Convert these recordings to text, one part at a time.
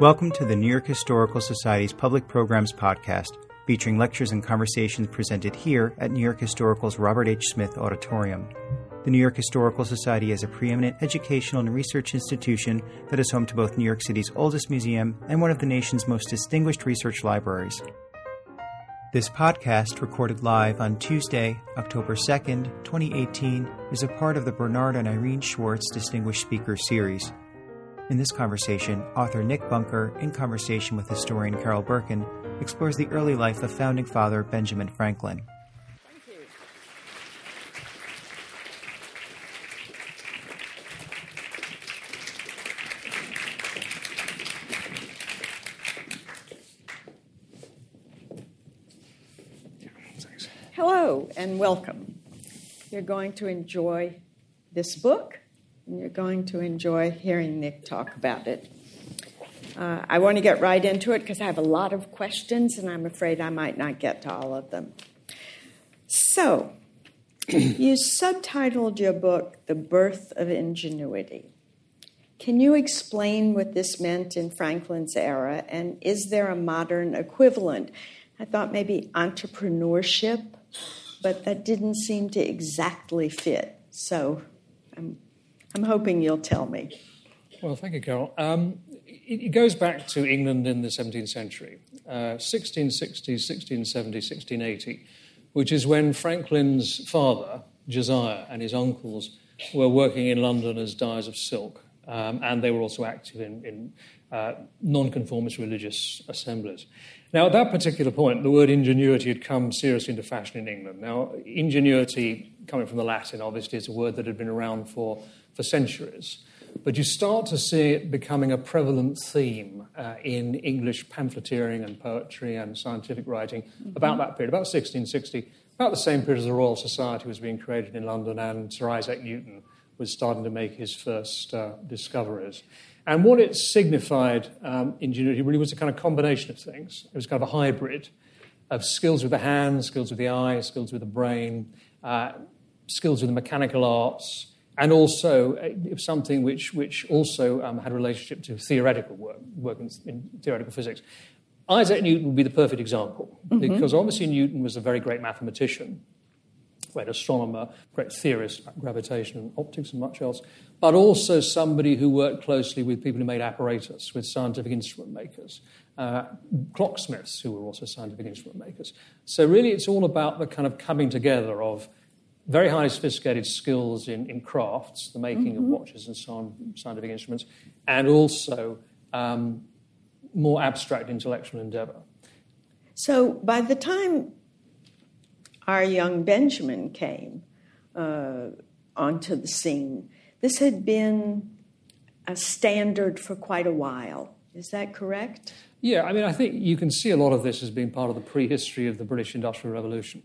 Welcome to the New York Historical Society's Public Programs Podcast, featuring lectures and conversations presented here at New York Historical's Robert H. Smith Auditorium. The New York Historical Society is a preeminent educational and research institution that is home to both New York City's oldest museum and one of the nation's most distinguished research libraries. This podcast, recorded live on Tuesday, October 2nd, 2018, is a part of the Bernard and Irene Schwartz Distinguished Speaker Series. In this conversation, author Nick Bunker, in conversation with historian Carol Berkin, explores the early life of founding father Benjamin Franklin. Hello and welcome. You're going to enjoy this book and you're going to enjoy hearing Nick talk about it. Uh, I want to get right into it because I have a lot of questions and I'm afraid I might not get to all of them. So, you subtitled your book The Birth of Ingenuity. Can you explain what this meant in Franklin's era and is there a modern equivalent? I thought maybe entrepreneurship, but that didn't seem to exactly fit. So I'm, I'm hoping you'll tell me. Well, thank you, Carol. Um, it, it, goes back to England in the 17th century, uh, 1660, 1670, 1680, which is when Franklin's father, Josiah, and his uncles were working in London as dyers of silk. Um, and they were also active in, in uh, nonconformist religious assemblies. Now, at that particular point, the word ingenuity had come seriously into fashion in England. Now, ingenuity, coming from the Latin, obviously, is a word that had been around for, for centuries. But you start to see it becoming a prevalent theme uh, in English pamphleteering and poetry and scientific writing mm-hmm. about that period, about 1660, about the same period as the Royal Society was being created in London and Sir Isaac Newton was starting to make his first uh, discoveries. And what it signified, um, ingenuity, really was a kind of combination of things. It was kind of a hybrid of skills with the hands, skills with the eye, skills with the brain, uh, skills with the mechanical arts, and also uh, something which, which also um, had a relationship to theoretical work, work in, in, theoretical physics. Isaac Newton would be the perfect example, mm-hmm. because obviously Newton was a very great mathematician, great astronomer, great theorist about gravitation and optics and much else, but also somebody who worked closely with people who made apparatus, with scientific instrument makers, uh, clocksmiths who were also scientific instrument makers. So, really, it's all about the kind of coming together of very highly sophisticated skills in, in crafts, the making mm-hmm. of watches and so on, scientific instruments, and also um, more abstract intellectual endeavor. So, by the time our young Benjamin came uh, onto the scene, this had been a standard for quite a while. Is that correct? Yeah, I mean, I think you can see a lot of this as being part of the prehistory of the British Industrial Revolution.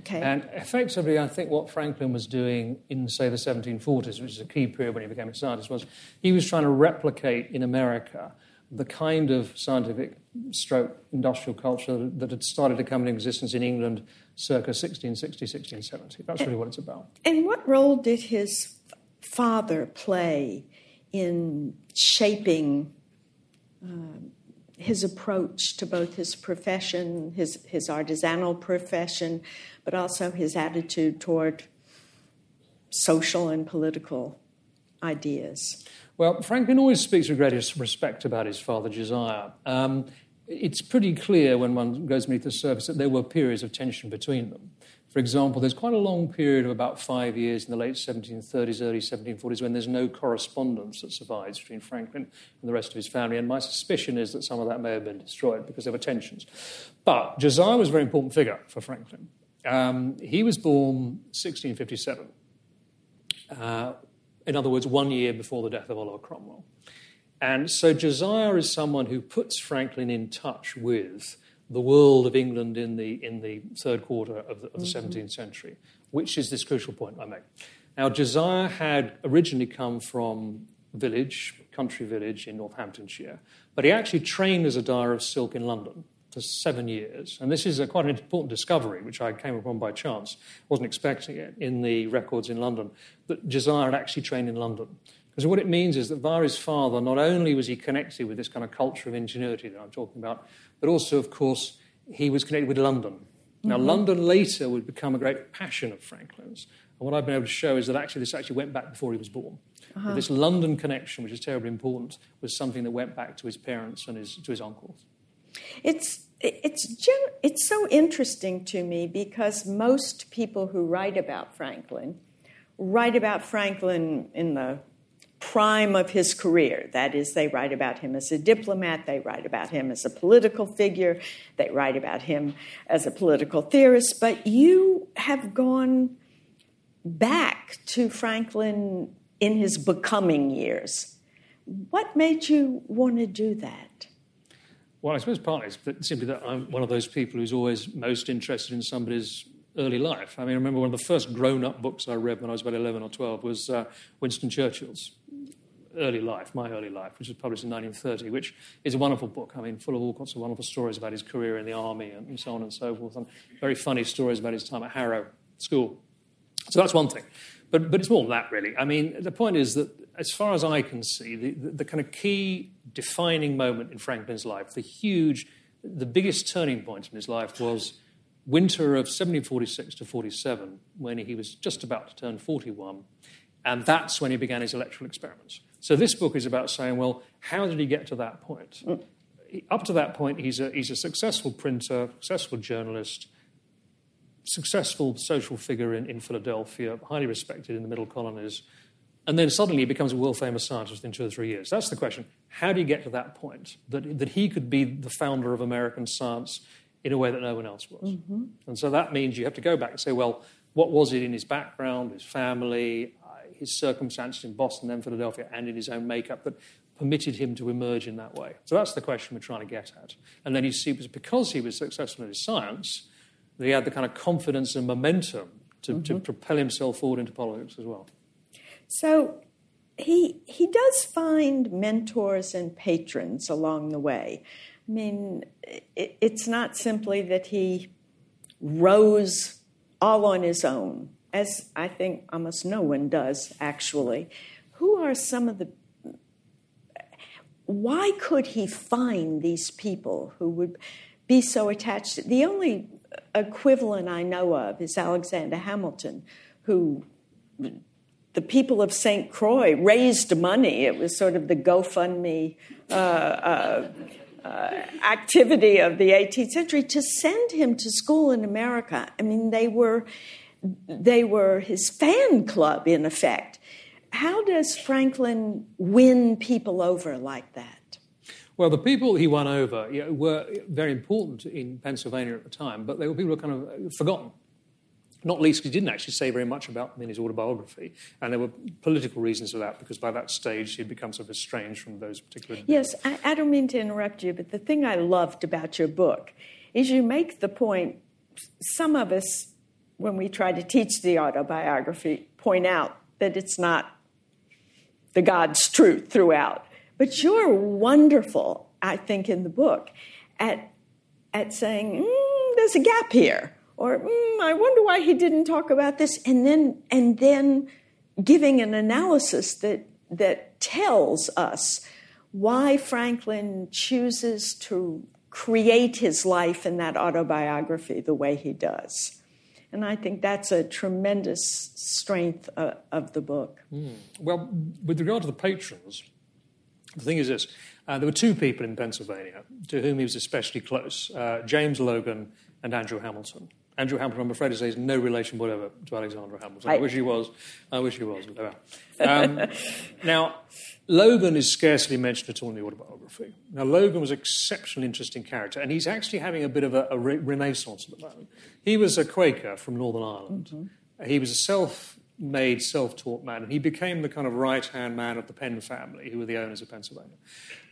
Okay. And effectively, I think what Franklin was doing in, say, the 1740s, which is a key period when he became a scientist, was he was trying to replicate in America the kind of scientific stroke industrial culture that had started to come into existence in England circa 1660, 1670. That's really what it's about. And what role did his father play in shaping uh, his approach to both his profession, his, his artisanal profession, but also his attitude toward social and political ideas? Well, Franklin always speaks with greatest respect about his father, Josiah. Um, it's pretty clear when one goes beneath the surface that there were periods of tension between them. For example, there's quite a long period of about five years in the late 1730s, early 1740s when there's no correspondence that survives between Franklin and the rest of his family. And my suspicion is that some of that may have been destroyed because there were tensions. But Josiah was a very important figure for Franklin. Um, he was born 1657. Uh, in other words, one year before the death of Oliver Cromwell. And so Josiah is someone who puts Franklin in touch with the world of England in the, in the third quarter of the, of the mm-hmm. 17th century, which is this crucial point I make. Now, Josiah had originally come from village, country village in Northamptonshire, but he actually trained as a dyer of silk in London for seven years. And this is a, quite an important discovery, which I came upon by chance, wasn't expecting it, in the records in London, that Josiah had actually trained in London. Because what it means is that via his father, not only was he connected with this kind of culture of ingenuity that I'm talking about, but also, of course, he was connected with London. Now, mm-hmm. London later would become a great passion of Franklin's. And what I've been able to show is that actually this actually went back before he was born. Uh-huh. This London connection, which is terribly important, was something that went back to his parents and his, to his uncles. It's, it's, gen- it's so interesting to me because most people who write about Franklin write about Franklin in the prime of his career. That is, they write about him as a diplomat, they write about him as a political figure, they write about him as a political theorist, but you have gone back to Franklin in his becoming years. What made you want to do that? Well, I suppose partly it's simply that I'm one of those people who's always most interested in somebody's early life. I mean, I remember one of the first grown up books I read when I was about 11 or 12 was uh, Winston Churchill's early life, my early life, which was published in 1930, which is a wonderful book. I mean, full of all sorts of wonderful stories about his career in the army and so on and so forth, and very funny stories about his time at Harrow School. So that's one thing. But, but it's more than that, really. I mean, the point is that, as far as I can see, the, the, the kind of key defining moment in Franklin's life, the huge, the biggest turning point in his life was winter of 1746 to 47, when he was just about to turn 41. And that's when he began his electrical experiments. So this book is about saying, well, how did he get to that point? Mm. Up to that point, he's a, he's a successful printer, successful journalist, successful social figure in, in Philadelphia, highly respected in the middle colonies, and then suddenly he becomes a world famous scientist in two or three years. That's the question. How do you get to that point? That, that he could be the founder of American science in a way that no one else was. Mm-hmm. And so that means you have to go back and say, well, what was it in his background, his family, uh, his circumstances in Boston, then Philadelphia, and in his own makeup that permitted him to emerge in that way? So that's the question we're trying to get at. And then you see, it was because he was successful in his science that he had the kind of confidence and momentum to, mm-hmm. to propel himself forward into politics as well. So he he does find mentors and patrons along the way. I mean, it, it's not simply that he rose all on his own, as I think almost no one does actually. Who are some of the why could he find these people who would be so attached? The only equivalent I know of is Alexander Hamilton, who the people of St. Croix raised money. It was sort of the GoFundMe uh, uh, uh, activity of the 18th century to send him to school in America. I mean, they were they were his fan club in effect. How does Franklin win people over like that? Well, the people he won over you know, were very important in Pennsylvania at the time, but they were people who were kind of forgotten. Not least because he didn't actually say very much about them in his autobiography. And there were political reasons for that, because by that stage he'd become sort of estranged from those particular. Yes, I, I don't mean to interrupt you, but the thing I loved about your book is you make the point some of us, when we try to teach the autobiography, point out that it's not the God's truth throughout. But you're wonderful, I think, in the book at, at saying, mm, there's a gap here, or mm, I wonder why he didn't talk about this, and then, and then giving an analysis that, that tells us why Franklin chooses to create his life in that autobiography the way he does. And I think that's a tremendous strength uh, of the book. Mm. Well, with regard to the patrons, the thing is this uh, there were two people in Pennsylvania to whom he was especially close uh, James Logan and Andrew Hamilton. Andrew Hamilton, I'm afraid to say, is no relation whatever to Alexander Hamilton. I, I wish he was. I wish he was. Um, now, Logan is scarcely mentioned at all in the autobiography. Now, Logan was an exceptionally interesting character, and he's actually having a bit of a, a re- renaissance at the moment. He was a Quaker from Northern Ireland. Mm-hmm. He was a self made, self taught man, and he became the kind of right hand man of the Penn family, who were the owners of Pennsylvania.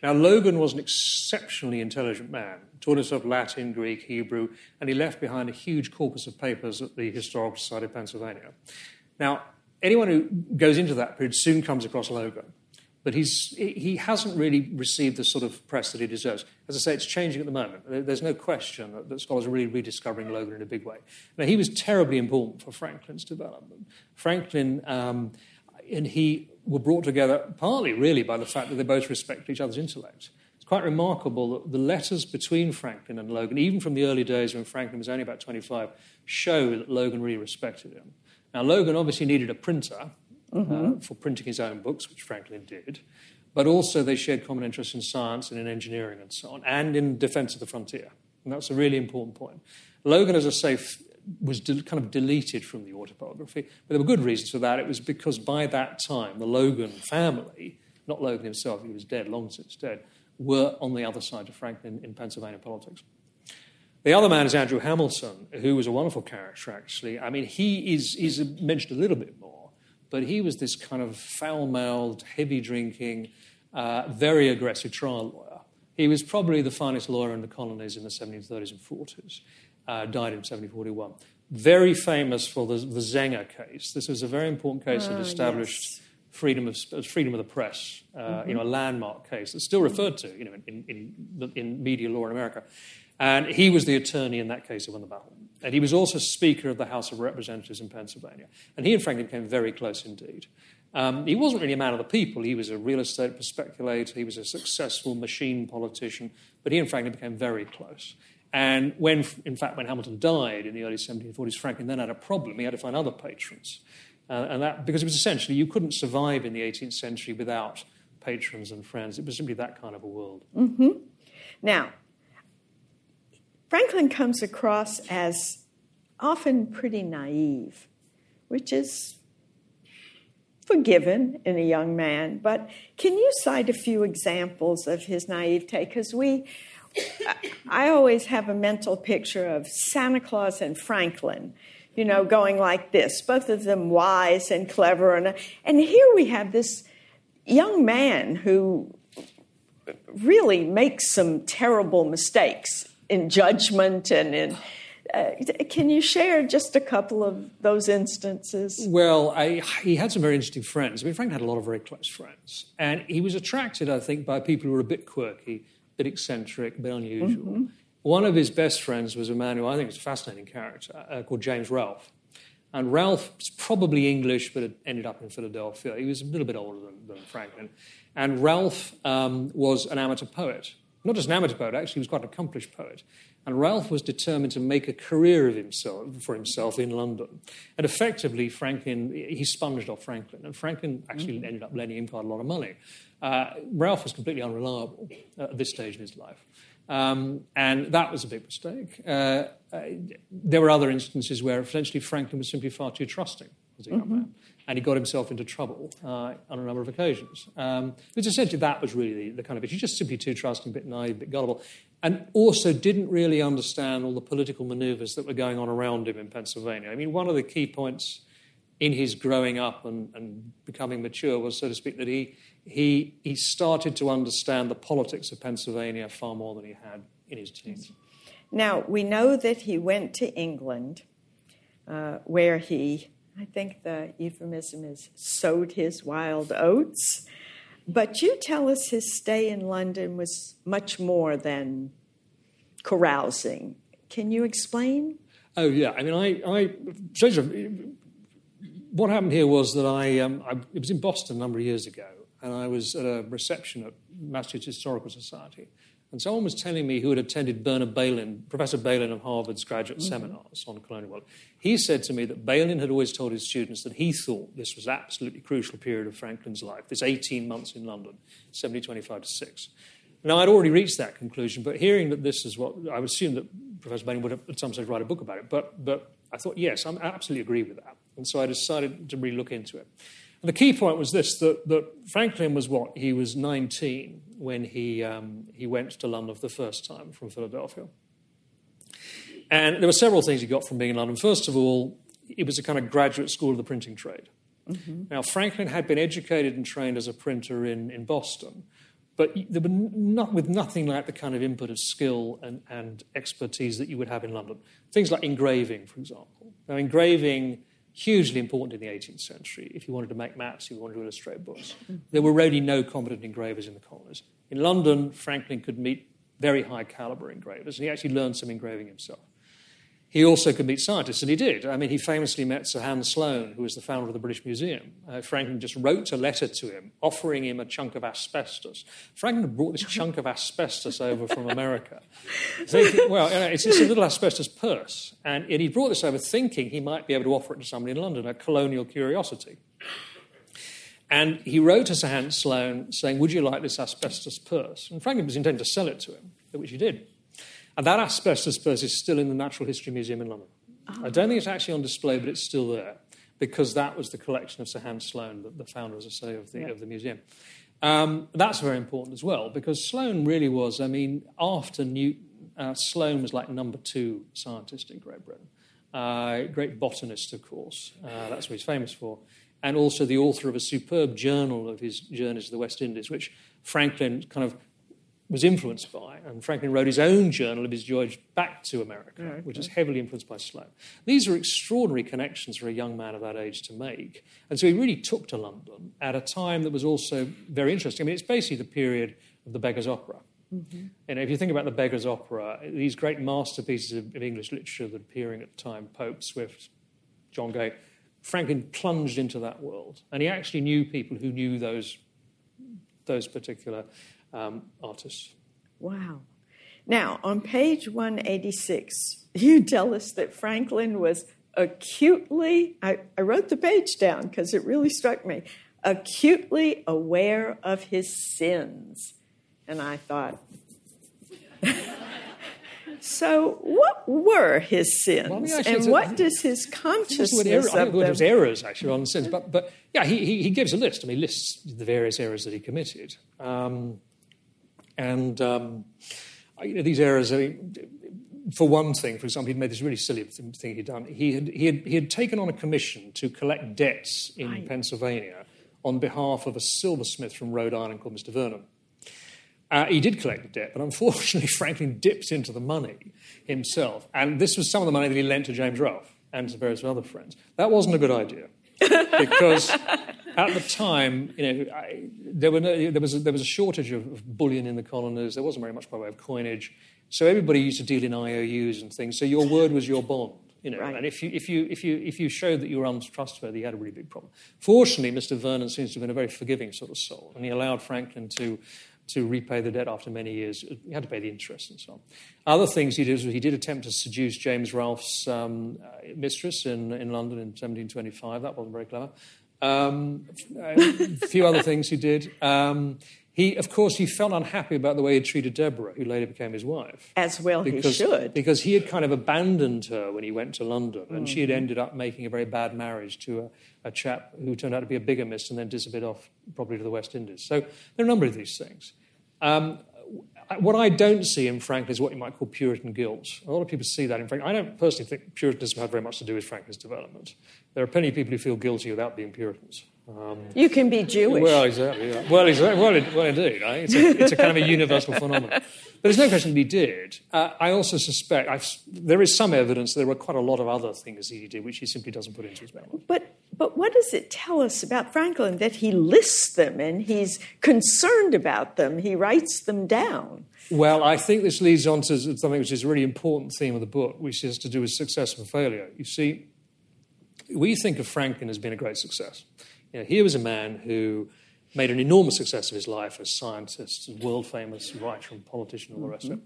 Now, Logan was an exceptionally intelligent man, taught himself Latin, Greek, Hebrew, and he left behind a huge corpus of papers at the Historical Society of Pennsylvania. Now, anyone who goes into that period soon comes across Logan but he's, he hasn't really received the sort of press that he deserves. As I say, it's changing at the moment. There's no question that, that scholars are really rediscovering Logan in a big way. Now, he was terribly important for Franklin's development. Franklin, um, and he were brought together partly, really, by the fact that they both respected each other's intellect. It's quite remarkable that the letters between Franklin and Logan, even from the early days when Franklin was only about 25, show that Logan really respected him. Now, Logan obviously needed a printer mm-hmm. uh, for printing his own books, which Franklin did, but also they shared common interests in science and in engineering and so on, and in defense of the frontier. And that's a really important point. Logan, as I say, was de- kind of deleted from the autobiography. But there were good reasons for that. It was because by that time, the Logan family, not Logan himself, he was dead, long since dead, were on the other side of Franklin in Pennsylvania politics. The other man is Andrew Hamilton, who was a wonderful character, actually. I mean, he is he's mentioned a little bit more, but he was this kind of foul mouthed, heavy drinking, uh, very aggressive trial lawyer. He was probably the finest lawyer in the colonies in the 1730s and 40s uh, died in 1741. Very famous for the, the Zenger case. This was a very important case that ah, established yes. freedom, of, freedom of the press, uh, mm-hmm. you know, a landmark case that's still referred to you know, in, in, in media law in America. And he was the attorney in that case who won the battle. And he was also Speaker of the House of Representatives in Pennsylvania. And he and Franklin came very close indeed. Um, he wasn't really a man of the people. He was a real estate speculator. He was a successful machine politician. But he and Franklin became very close. And when, in fact, when Hamilton died in the early 1740s, Franklin then had a problem. He had to find other patrons. Uh, and that, because it was essentially, you couldn't survive in the 18th century without patrons and friends. It was simply that kind of a world. Mm-hmm. Now, Franklin comes across as often pretty naive, which is forgiven in a young man. But can you cite a few examples of his naivete? Because we I always have a mental picture of Santa Claus and Franklin, you know, going like this, both of them wise and clever. And, and here we have this young man who really makes some terrible mistakes in judgment and in. Uh, can you share just a couple of those instances? Well, I, he had some very interesting friends. I mean, Frank had a lot of very close friends. And he was attracted, I think, by people who were a bit quirky a bit eccentric, a bit unusual. Mm-hmm. One of his best friends was a man who I think is a fascinating character uh, called James Ralph. And Ralph was probably English, but ended up in Philadelphia. He was a little bit older than, than Franklin. And Ralph um, was an amateur poet. Not just an amateur poet, actually, he was quite an accomplished poet. And Ralph was determined to make a career of himself for himself in London. And effectively, Franklin, he sponged off Franklin. And Franklin actually mm-hmm. ended up lending him quite a lot of money. Uh, Ralph was completely unreliable at this stage in his life. Um, and that was a big mistake. Uh, uh, there were other instances where essentially Franklin was simply far too trusting as a young mm-hmm. man. And he got himself into trouble uh, on a number of occasions. Um, but essentially, that was really the, the kind of issue. Just simply too trusting, a bit naive, a bit gullible. And also didn't really understand all the political maneuvers that were going on around him in Pennsylvania. I mean, one of the key points in his growing up and, and becoming mature was, so to speak, that he, he, he started to understand the politics of Pennsylvania far more than he had in his teens. Now, we know that he went to England, uh, where he, I think the euphemism is, sowed his wild oats. But you tell us his stay in London was much more than carousing. Can you explain? Oh, yeah. I mean, I, I what happened here was that I, um, I, it was in Boston a number of years ago, and I was at a reception at Massachusetts Historical Society. And someone was telling me who had attended Bernard Bailyn, Professor Bailyn of Harvard's graduate mm-hmm. seminars on colonial world. He said to me that Bailyn had always told his students that he thought this was absolutely crucial period of Franklin's life, this 18 months in London, 1725 to 6. Now, I'd already reached that conclusion, but hearing that this is what I would assume that Professor Bailyn would have, at some stage write a book about it. But, but I thought, yes, I absolutely agree with that. And so I decided to really look into it. And the key point was this that, that Franklin was what? He was 19 when he, um, he went to London for the first time from Philadelphia. And there were several things he got from being in London. First of all, it was a kind of graduate school of the printing trade. Mm-hmm. Now, Franklin had been educated and trained as a printer in, in Boston, but there were not, with nothing like the kind of input of skill and, and expertise that you would have in London. Things like engraving, for example. Now, engraving hugely important in the 18th century if you wanted to make maps, if you wanted to illustrate books. There were really no competent engravers in the colonies. In London, Franklin could meet very high caliber engravers, and he actually learned some engraving himself. He also could meet scientists, and he did. I mean, he famously met Sir Hans Sloane, who was the founder of the British Museum. Uh, Franklin just wrote a letter to him offering him a chunk of asbestos. Franklin had brought this chunk of asbestos over from America. Thinking, well, you know, it's, just a little asbestos purse, and, and he brought this over thinking he might be able to offer it to somebody in London, a colonial curiosity. And he wrote to Sir Hans Sloane saying, Would you like this asbestos purse? And Franklin was intending to sell it to him, which he did. And that asbestos purse is still in the Natural History Museum in London. Oh. I don't think it's actually on display, but it's still there because that was the collection of Sir Hans Sloane, the, the founder, as I say, of the, yeah. of the museum. Um, that's very important as well because Sloane really was, I mean, after Newton, uh, Sloane was like number two scientist in Great Britain. Uh, great botanist, of course. Uh, that's what he's famous for. And also the author of a superb journal of his journeys to the West Indies, which Franklin kind of was influenced by. And Franklin wrote his own journal of his voyage back to America, okay. which is heavily influenced by Sloane. These are extraordinary connections for a young man of that age to make. And so he really took to London at a time that was also very interesting. I mean, it's basically the period of the Beggar's Opera. Mm-hmm. And if you think about the Beggar's Opera, these great masterpieces of, of English literature that were appearing at the time, Pope, Swift, John Gay, Franklin plunged into that world. And he actually knew people who knew those, those particular um, artists. Wow. Now, on page 186, you tell us that Franklin was acutely, I, I wrote the page down because it really struck me, acutely aware of his sins. And I thought, so what were his sins, well, and what does his consciousness error, them? It was errors actually on sins, but but yeah, he, he, he gives a list. I mean, he lists the various errors that he committed. Um, and um, you know, these errors, I mean, for one thing, for example, he'd made this really silly thing he'd done. He had, he had, he had taken on a commission to collect debts in right. Pennsylvania on behalf of a silversmith from Rhode Island called Mr. Vernon. Uh, he did collect the debt, but unfortunately, Franklin dipped into the money himself. And this was some of the money that he lent to James Ralph and to various other friends. That wasn't a good idea because at the time, you know, I, there, were no, there, was a, there was a shortage of, of, bullion in the colonies. There wasn't very much by way of coinage. So everybody used to deal in IOUs and things. So your word was your bond. You know, right. and if you, if, you, if, you, if you showed that you were untrustworthy, you had a really big problem. Fortunately, Mr. Vernon seems to have been a very forgiving sort of soul, and he allowed Franklin to, to repay the debt after many years. He had to pay the interest and so on. Other things he did was he did attempt to seduce James Ralph's um, mistress in, in London in 1725. That wasn't very clever. Um, a few other things he did. Um, he, of course, he felt unhappy about the way he treated Deborah, who later became his wife. As well because, he should. Because he had kind of abandoned her when he went to London, and mm-hmm. she had mm-hmm. ended up making a very bad marriage to a, a, chap who turned out to be a bigamist and then disappeared off probably to the West Indies. So there are a number of these things. Um, what I don't see in Franklin is what you might call Puritan guilt. A lot of people see that in Franklin. I don't personally think Puritanism had very much to do with Franklin's development. There are plenty of people who feel guilty without being Puritans. Um, you can be Jewish. Well, exactly. Yeah. Well, exactly. Well, well, indeed. Right? It's, a, it's, a, kind of a universal phenomenon. But there's no question he did. Uh, I also suspect I've, there is some evidence there were quite a lot of other things he did which he simply doesn't put into his memoir. But but what does it tell us about Franklin that he lists them and he's concerned about them? He writes them down. Well, I think this leads on to something which is a really important theme of the book, which has to do with success and failure. You see, we think of Franklin as being a great success. You know, he was a man who made an enormous success of his life as scientist, world famous writer and politician, all the rest of it.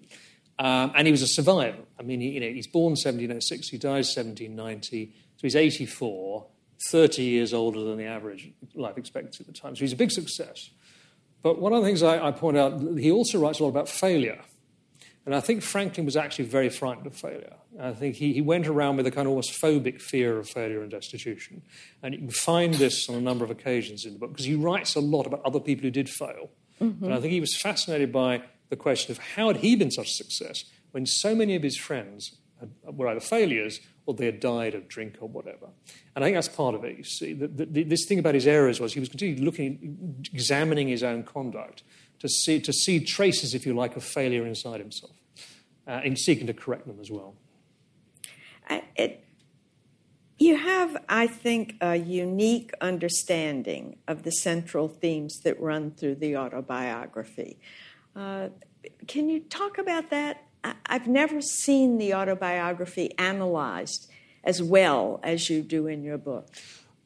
Um, and he was a survivor. I mean, he, you know, he's born 1706, he dies 1790, so he's 84, 30 years older than the average life expectancy at the time. So he's a big success. But one of the things I, I point out, he also writes a lot about failure. And I think Franklin was actually very frightened of failure. I think he, he went around with a kind of almost phobic fear of failure and destitution. And you can find this on a number of occasions in the book because he writes a lot about other people who did fail. Mm-hmm. And I think he was fascinated by the question of how had he been such a success when so many of his friends had, were either failures or they had died of drink or whatever. And I think that's part of it. You see, the, the, this thing about his errors was he was continually looking, examining his own conduct to see, to see traces, if you like, of failure inside himself, uh, in seeking to correct them as well. It, you have, I think, a unique understanding of the central themes that run through the autobiography. Uh, can you talk about that I've never seen the autobiography analyzed as well as you do in your book.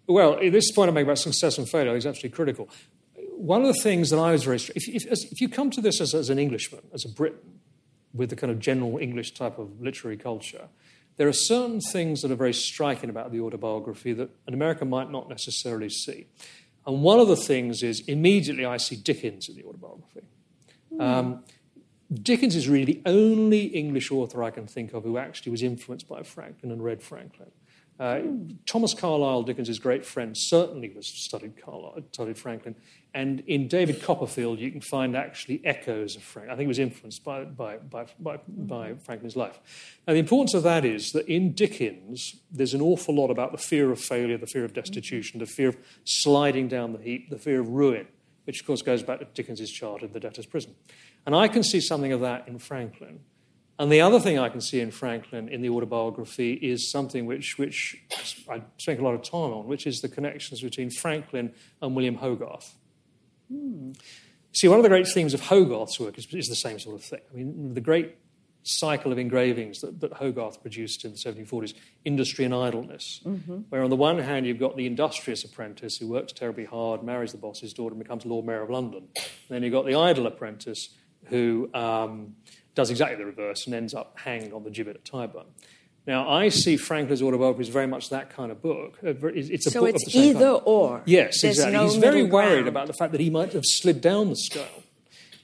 Well, this point I make about success and failure is absolutely critical. One of the things that I was very if, if, if you come to this as, as an Englishman, as a Briton, with the kind of general English type of literary culture, there are certain things that are very striking about the autobiography that an American might not necessarily see. And one of the things is immediately I see Dickens in the autobiography. Mm. Um, Dickens is really the only English author I can think of who actually was influenced by Franklin and read Franklin. Uh, Thomas Carlyle, Dickens's great friend, certainly was studied, Carlyle, studied Franklin. And in David Copperfield, you can find actually echoes of Franklin. I think he was influenced by, by, by, by, by Franklin's life. Now, the importance of that is that in Dickens, there's an awful lot about the fear of failure, the fear of destitution, the fear of sliding down the heap, the fear of ruin, which, of course, goes back to Dickens's childhood, The Debtor's Prison. And I can see something of that in Franklin. And the other thing I can see in Franklin in the autobiography is something which, which I spent a lot of time on, which is the connections between Franklin and William Hogarth. Hmm. See, one of the great themes of Hogarth's work is, is, the same sort of thing. I mean, the great cycle of engravings that, that Hogarth produced in the 1740s, industry and idleness, mm-hmm. where on the one hand you've got the industrious apprentice who works terribly hard, marries the boss's daughter, and becomes Lord Mayor of London. And then you've got the idle apprentice who um, does exactly the reverse and ends up hanging on the gibbet at Tyburn. Now, I see Franklin's autobiography as very much that kind of book. Uh, it's a so book it's of the either kind. or. Yes, There's exactly. No He's very worried ground. about the fact that he might have slid down the scale.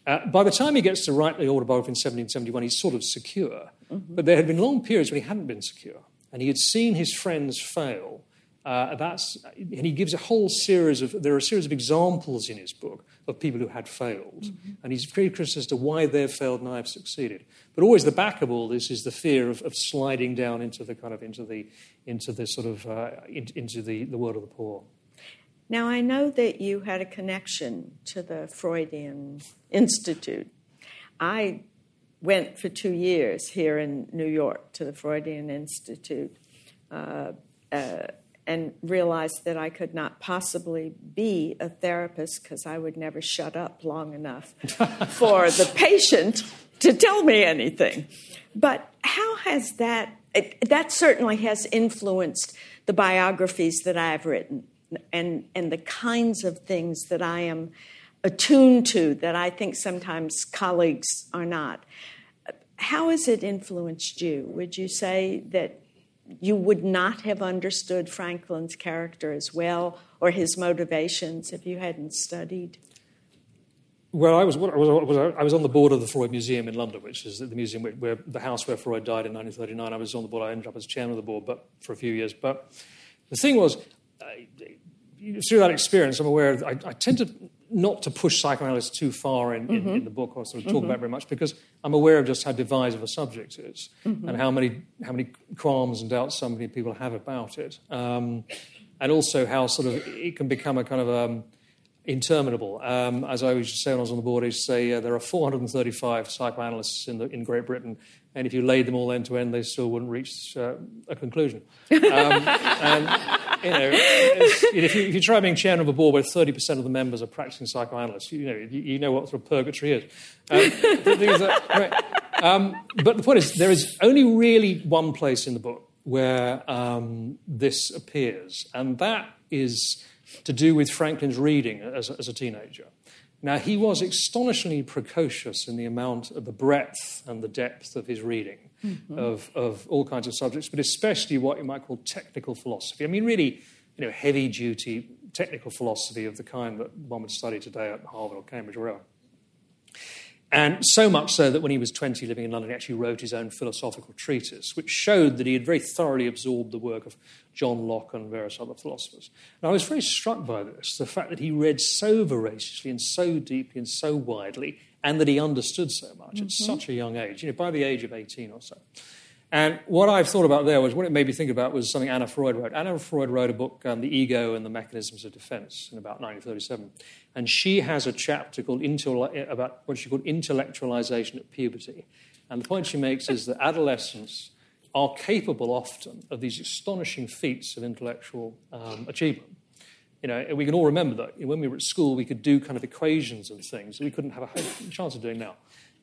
Uh, by the time he gets to write the autobiography in 1771, he's sort of secure. Mm-hmm. But there had been long periods when he hadn't been secure. And he had seen his friends fail. Uh, that's, and he gives a whole series of, there are a series of examples in his book of people who had failed. Mm-hmm. And he's very curious as to why they've failed and I've succeeded. But always the back of all this is the fear of, of sliding down into the kind of, into the, into the sort of, uh, in, into the, the world of the poor. Now, I know that you had a connection to the Freudian Institute. I went for two years here in New York to the Freudian Institute. Uh, uh, and realized that I could not possibly be a therapist because I would never shut up long enough for the patient to tell me anything. But how has that, it, that certainly has influenced the biographies that I've written and, and the kinds of things that I am attuned to that I think sometimes colleagues are not. How has it influenced you? Would you say that you would not have understood Franklin's character as well or his motivations if you hadn't studied? Well, I was, I was, I was on the board of the Freud Museum in London, which is the museum where, where, the house where Freud died in 1939. I was on the board. I ended up as chairman of the board, but for a few years. But the thing was, uh, through that experience, I'm aware. Of, I, I tend to not to push psychoanalysis too far in, mm-hmm. in, in, the book or sort of talk mm-hmm. about very much because I'm aware of just how divisive a subject is mm-hmm. and how many, how many qualms and doubts so many people have about it. Um, and also how sort of it can become a kind of um, interminable. Um, as I was just saying, when I was on the board, I used to say uh, there are 435 psychoanalysts in, the, in Great Britain, and if you laid them all end to end, they still wouldn't reach uh, a conclusion. Um, and, you know, if, you, if you try being chairman of a board where 30% of the members are practicing psychoanalysts, you know, you, you know what sort of purgatory is. Um, right. um, but the point is, there is only really one place in the book where um, this appears, and that is to do with Franklin's reading as, as a teenager. Now, he was astonishingly precocious in the amount of the breadth and the depth of his reading mm-hmm. of, of all kinds of subjects, but especially what you might call technical philosophy. I mean, really, you know, heavy duty technical philosophy of the kind that one would study today at Harvard or Cambridge or wherever. And so much so that when he was 20 living in London, he actually wrote his own philosophical treatise, which showed that he had very thoroughly absorbed the work of John Locke and various other philosophers. And I was very struck by this the fact that he read so voraciously and so deeply and so widely, and that he understood so much mm-hmm. at such a young age, you know, by the age of 18 or so. And what I've thought about there was what it made me think about was something Anna Freud wrote. Anna Freud wrote a book, um, The Ego and the Mechanisms of Defense, in about 1937. And she has a chapter called about what she called intellectualization at puberty. And the point she makes is that adolescents are capable often of these astonishing feats of intellectual um, achievement. You know, we can all remember that when we were at school, we could do kind of equations and things that we couldn't have a chance of doing now,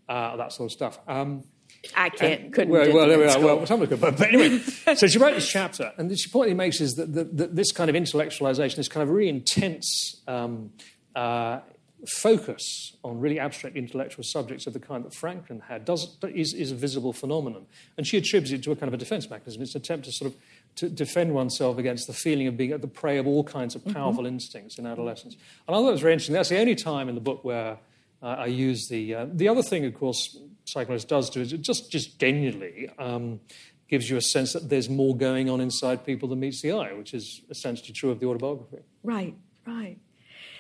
uh, that sort of stuff. Um, I can't, and, couldn't. Well, well, there we are. Well, someone could. But, but anyway, so she wrote this chapter, and the point he makes is that, that, that, this kind of intellectualization, this kind of really intense um, uh, focus on really abstract intellectual subjects of the kind that Franklin had, does, is, is a visible phenomenon. And she attributes it to a kind of a defense mechanism. It's an attempt to sort of to defend oneself against the feeling of being at the prey of all kinds of powerful mm-hmm. instincts in adolescence. And I thought it was very interesting. That's the only time in the book where uh, I use the. Uh, the other thing, of course, psychology does do is it just, just genuinely um, gives you a sense that there's more going on inside people than meets the eye, which is essentially true of the autobiography. Right, right.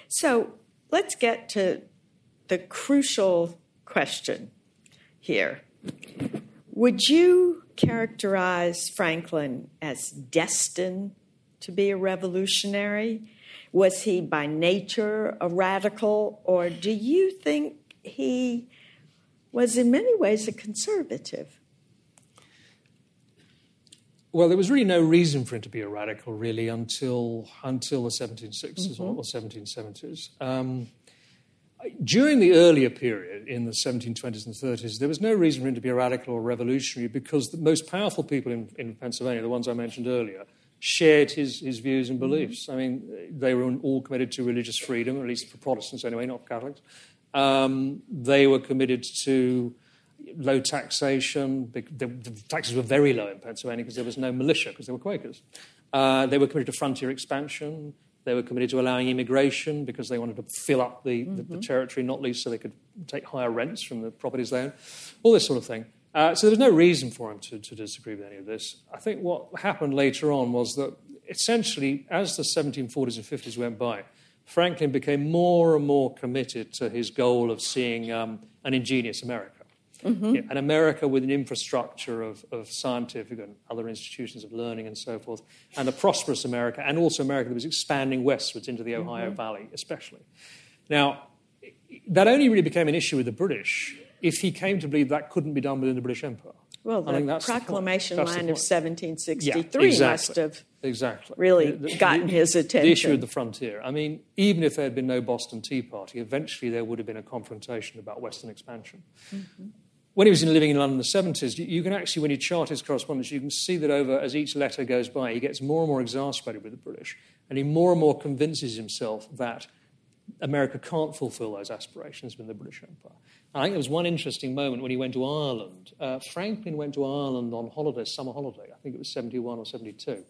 So let's get to the crucial question here. Would you characterize Franklin as destined to be a revolutionary? Was he by nature a radical, or do you think he was in many ways a conservative? Well, there was really no reason for him to be a radical, really, until until the 1760s mm-hmm. or 1770s. Um, during the earlier period, in the 1720s and 30s, there was no reason for him to be a radical or revolutionary because the most powerful people in, in Pennsylvania, the ones I mentioned earlier, shared his, his views and beliefs. I mean, they were all committed to religious freedom, at least for Protestants anyway, not Catholics. Um, they were committed to low taxation. The, the, taxes were very low in Pennsylvania because there was no militia, because they were Quakers. Uh, they were committed to frontier expansion. They were committed to allowing immigration because they wanted to fill up the, mm-hmm. the, the, mm-hmm. territory, not least so they could take higher rents from the properties they own. All this sort of thing. Uh, so there was no reason for him to, to disagree with any of this. I think what happened later on was that essentially, as the 1740s and 50s went by, Franklin became more and more committed to his goal of seeing um, an ingenious America. Mm-hmm. Yeah, an America with an infrastructure of, of scientific and other institutions of learning and so forth, and a prosperous America, and also America that was expanding westwards into the Ohio mm-hmm. Valley, especially. Now, that only really became an issue with the British if he came to believe that couldn't be done within the British Empire. Well, the proclamation the line of 1763 yeah, exactly. must have exactly. really the, gotten the, his attention. The issue of the frontier. I mean, even if there had been no Boston Tea Party, eventually there would have been a confrontation about Western expansion. Mm-hmm when he was living in London in the 70s, you, you, can actually, when you chart his correspondence, you can see that over as each letter goes by, he gets more and more exasperated with the British, and he more and more convinces himself that America can't fulfill those aspirations within the British Empire. I think there was one interesting moment when he went to Ireland. Uh, Franklin went to Ireland on holiday, summer holiday. I think it was 71 or 72.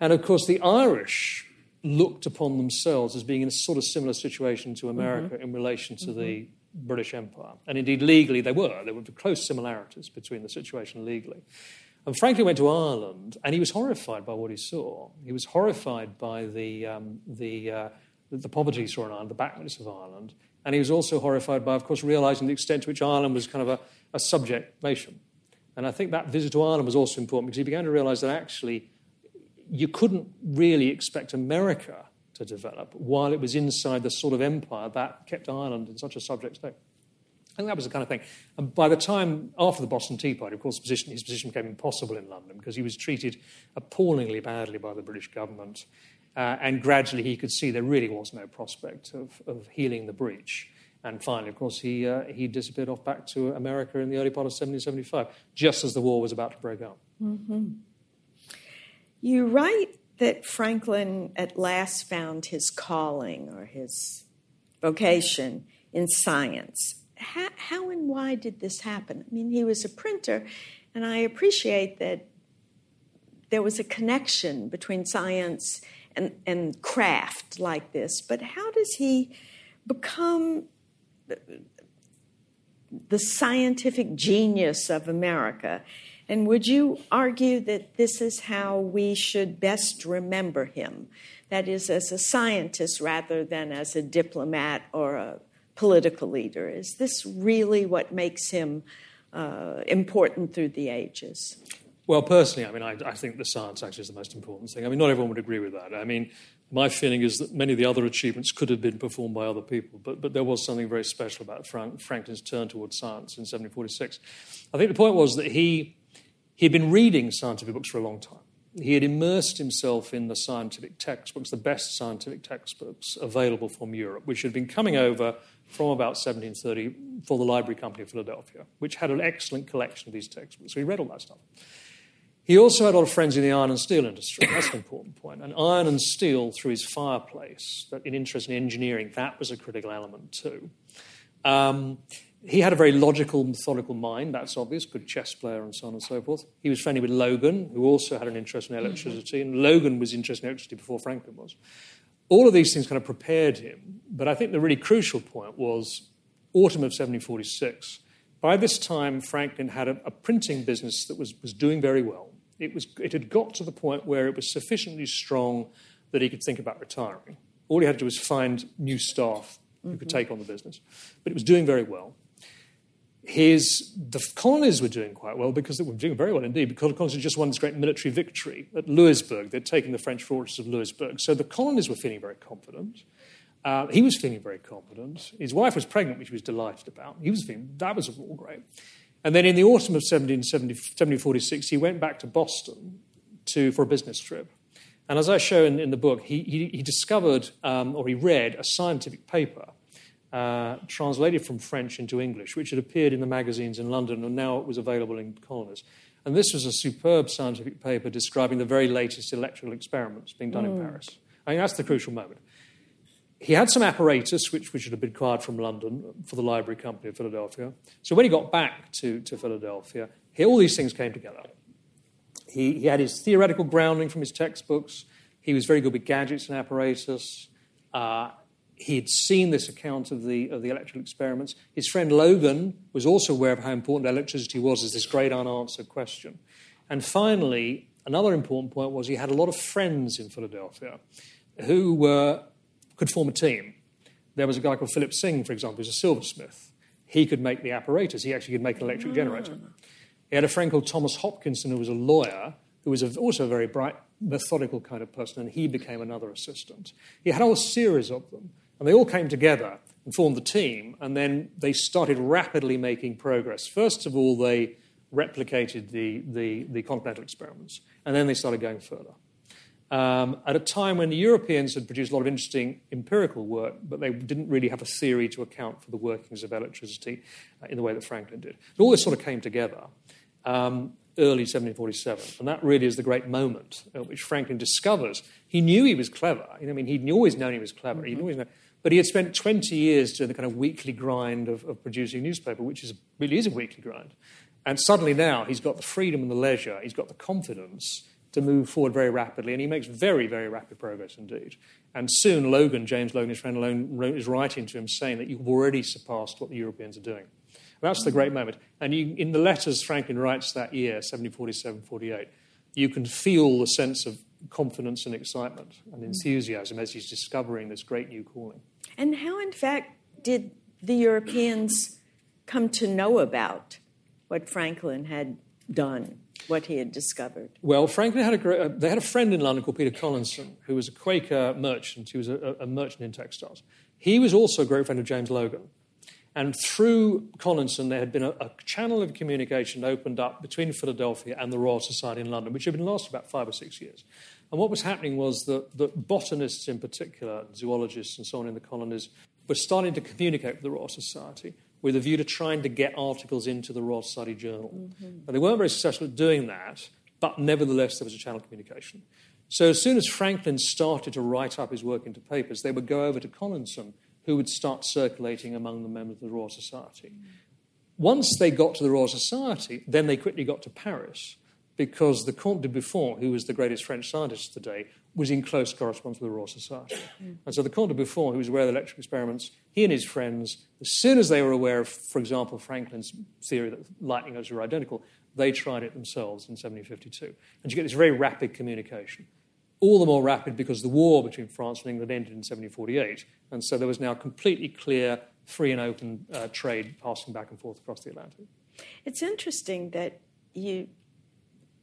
And of course, the Irish looked upon themselves as being in a sort of similar situation to America mm-hmm. in relation to mm-hmm. the British Empire. And indeed, legally, they were. There were close similarities between the situation legally. And Franklin went to Ireland, and he was horrified by what he saw. He was horrified by the, um, the, uh, the poverty he saw in Ireland, the backwardness of Ireland. And he was also horrified by, of course, realizing the extent to which Ireland was kind of a, a subject nation. And I think that visit to Ireland was also important because he began to realize that actually you couldn't really expect America to develop while it was inside the sort of empire that kept Ireland in such a subject state. I think that was the kind of thing. And by the time after the Boston Tea Party, of course, position, his position became impossible in London because he was treated appallingly badly by the British government. Uh, and gradually he could see there really was no prospect of, of healing the breach. And finally, of course, he, uh, he disappeared off back to America in the early part of 1775, just as the war was about to break out. Mm-hmm. You write that Franklin at last found his calling or his vocation in science. How, how, and why did this happen? I mean, he was a printer, and I appreciate that there was a connection between science and, and craft like this, but how does he become the scientific genius of America? And would you argue that this is how we should best remember him? That is, as a scientist rather than as a diplomat or a political leader. Is this really what makes him uh, important through the ages? Well, personally, I mean, I, I, think the science actually is the most important thing. I mean, not everyone would agree with that. I mean, my feeling is that many of the other achievements could have been performed by other people, but, but there was something very special about Frank, Franklin's turn towards science in 1746. I think the point was that he He'd been reading scientific books for a long time. he had immersed himself in the scientific textbooks, the best scientific textbooks available from Europe, which had been coming over from about 1730 for the Library Company of Philadelphia, which had an excellent collection of these textbooks. So he read all that stuff. He also had a lot of friends in the iron and steel industry. That's an important point. And iron and steel through his fireplace, an interest in engineering, that was a critical element too. Um, he had a very logical, methodical mind, that's obvious, good chess player and so on and so forth. He was friendly with Logan, who also had an interest in electricity, and Logan was interested in electricity before Franklin was. All of these things kind of prepared him, but I think the really crucial point was autumn of 1746. By this time, Franklin had a, a printing business that was, was doing very well. It, was, it had got to the point where it was sufficiently strong that he could think about retiring. All he had to do was find new staff who mm-hmm. could take on the business. But it was doing very well his, the colonies were doing quite well because they were doing very well indeed, because the colonies had just won this great military victory at Louisbourg. They'd taken the French fortress of Louisbourg. So the colonies were feeling very confident. Uh, he was feeling very confident. His wife was pregnant, which he was delighted about. He was feeling, that was all great. And then in the autumn of 1746, he went back to Boston to, for a business trip. And as I show in, in the book, he, he, he discovered um, or he read a scientific paper uh, translated from French into English, which had appeared in the magazines in London and now it was available in colonies. And this was a superb scientific paper describing the very latest electrical experiments being done mm. in Paris. I mean, that's the crucial moment. He had some apparatus which, which had been acquired from London for the Library Company of Philadelphia. So when he got back to, to Philadelphia, he, all these things came together. He, he had his theoretical grounding from his textbooks. He was very good with gadgets and apparatus. Uh, he had seen this account of the, of the electrical experiments. His friend Logan was also aware of how important electricity was as this great unanswered question. And finally, another important point was he had a lot of friends in Philadelphia who were, could form a team. There was a guy called Philip Syng, for example, who's a silversmith. He could make the apparatus. He actually could make an electric ah. generator. He had a friend called Thomas Hopkinson, who was a lawyer, who was also a very bright, methodical kind of person, and he became another assistant. He had a whole series of them. And they all came together and formed the team, and then they started rapidly making progress. First of all, they replicated the, the, the continental experiments, and then they started going further. Um, at a time when the Europeans had produced a lot of interesting empirical work, but they didn't really have a theory to account for the workings of electricity uh, in the way that Franklin did. So all this sort of came together um, early 1747, and that really is the great moment at which Franklin discovers he knew he was clever. You know, I mean, he'd always known he was clever. Mm-hmm. He'd always known, but he had spent 20 years doing the kind of weekly grind of, of producing newspaper, which is, really is a weekly grind. And suddenly now he's got the freedom and the leisure, he's got the confidence to move forward very rapidly, and he makes very, very rapid progress indeed. And soon Logan, James Logan, his friend Logan, is writing to him saying that you've already surpassed what the Europeans are doing. That's the great moment. And you, in the letters Franklin writes that year, 1747 48, you can feel the sense of confidence and excitement and mm-hmm. enthusiasm as he's discovering this great new calling. And how, in fact, did the Europeans come to know about what Franklin had done, what he had discovered? Well, Franklin had a uh, they had a friend in London called Peter Collinson, who was a Quaker merchant. He was a, a merchant in textiles. He was also a great friend of James Logan. And through Collinson, there had been a, a, channel of communication opened up between Philadelphia and the Royal Society in London, which had been lasting about five or six years. And what was happening was that, that botanists in particular, zoologists and so on in the colonies, were starting to communicate with the Royal Society with a view to trying to get articles into the Royal Society Journal. Mm-hmm. And they weren't very successful at doing that, but nevertheless there was a channel of communication. So as soon as Franklin started to write up his work into papers, they would go over to Collinson, who would start circulating among the members of the Royal Society. Mm-hmm. Once they got to the Royal Society, then they quickly got to Paris because the Comte de Buffon, who was the greatest French scientist of the day, was in close correspondence with the Royal Society. Mm. And so the Comte de Buffon, who was aware of the electric experiments, he and his friends, as soon as they were aware of, for example, Franklin's theory that lightning nodes were identical, they tried it themselves in 1752. And you get this very rapid communication. All the more rapid because the war between France and England ended in 1748. And so there was now completely clear, free and open uh, trade passing back and forth across the Atlantic. It's interesting that you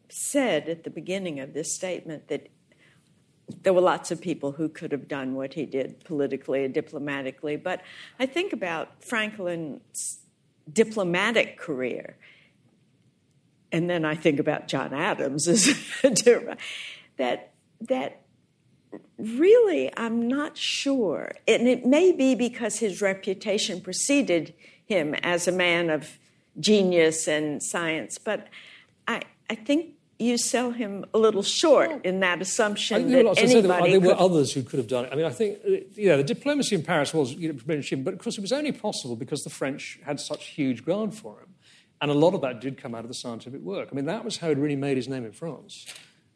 said at the beginning of this statement that there were lots of people who could have done what he did politically and diplomatically, but I think about Franklin's diplomatic career. and then I think about John Adams that that really I'm not sure, and it may be because his reputation preceded him as a man of genius and science, but I I think you sell him a little short in that assumption that anybody. There, were, there were others who could have done it. I mean, I think uh, you know the diplomacy in Paris was you know, but of course it was only possible because the French had such huge ground for him. And a lot of that did come out of the scientific work. I mean, that was how he really made his name in France.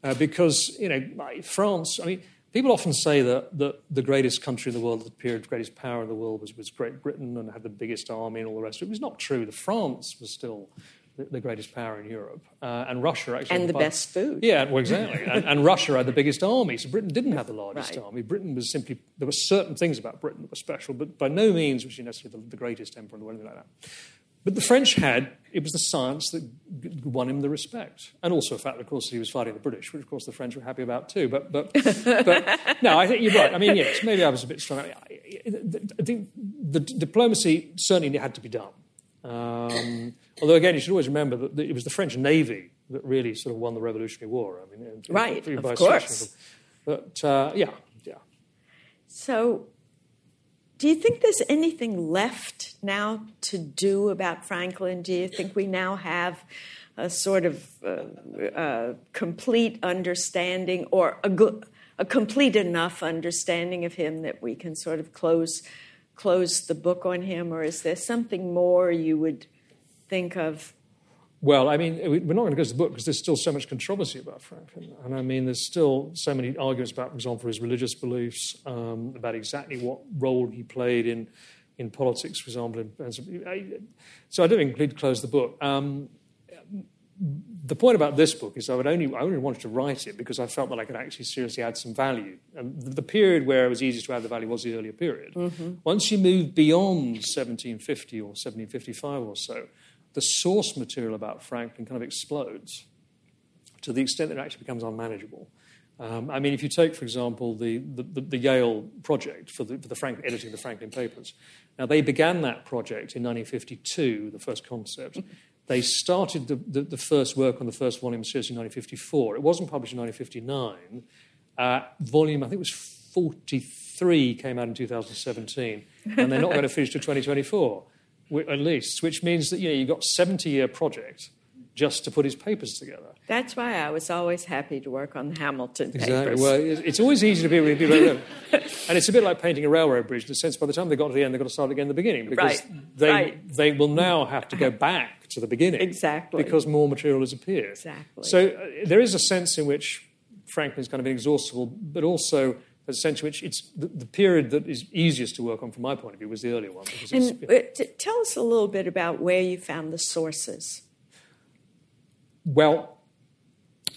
Uh, because, you know, France, I mean, people often say that, that the greatest country in the world, the period of greatest power in the world was, was Great Britain and had the biggest army and all the rest. It was not true. The France was still the, the greatest power in Europe. Uh, and Russia actually. And the best food. Yeah, well, exactly. and, and, Russia had the biggest army. So Britain didn't have the largest right. army. Britain was simply, there were certain things about Britain that were special, but by no means was she necessarily the, the greatest emperor in the world, anything like that. But the French had, it was the science that won him the respect. And also the fact, of course, that he was fighting the British, which, of course, the French were happy about too. But, but, but no, I think you're right. I mean, yes, maybe I was a bit strong. I think the diplomacy certainly had to be done. Um, although, again, you should always remember that it was the French Navy that really sort of won the Revolutionary War. I mean, right, of course. But, uh, yeah, yeah. So do you think there's anything left now to do about Franklin? Do you think we now have a sort of uh, uh, complete understanding or a, a, complete enough understanding of him that we can sort of close close the book on him, or is there something more you would think of well, I mean, we're not going to to the book because there's still so much controversy about Franklin. And I mean, there's still so many arguments about, for example, his religious beliefs, um, about exactly what role he played in, in politics, for example. So I don't include close the book. Um, the point about this book is I would only I only wanted to write it because I felt that I could actually seriously add some value. And the period where it was easiest to add the value was the earlier period. Mm-hmm. Once you move beyond 1750 or 1755 or so, the source material about Franklin kind of explodes to the extent that it actually becomes unmanageable. Um, I mean, if you take, for example, the, the, the Yale project for the, for the Frank, editing the Franklin papers, now they began that project in 1952, the first concept. They started the, the, the first work on the first volume seriously in 1954. It wasn't published in 1959. Uh, volume, I think it was 43, came out in 2017, and they're not going to finish to 2024 at least, which means that you know, you've got 70 year project just to put his papers together. That's why I was always happy to work on the Hamilton exactly. Well, it's always easy to be with people. and it's a bit like painting a railroad bridge in the sense by the time they got to the end, they've got to start again at the beginning because right. they, right. they will now have to go back to the beginning. Exactly. Because more material has appeared. Exactly. So uh, there is a sense in which Franklin's kind of inexhaustible, but also a sense in which it's the, the, period that is easiest to work on from my point of view was the earlier one. And uh, tell us a little bit about where you found the sources. Well,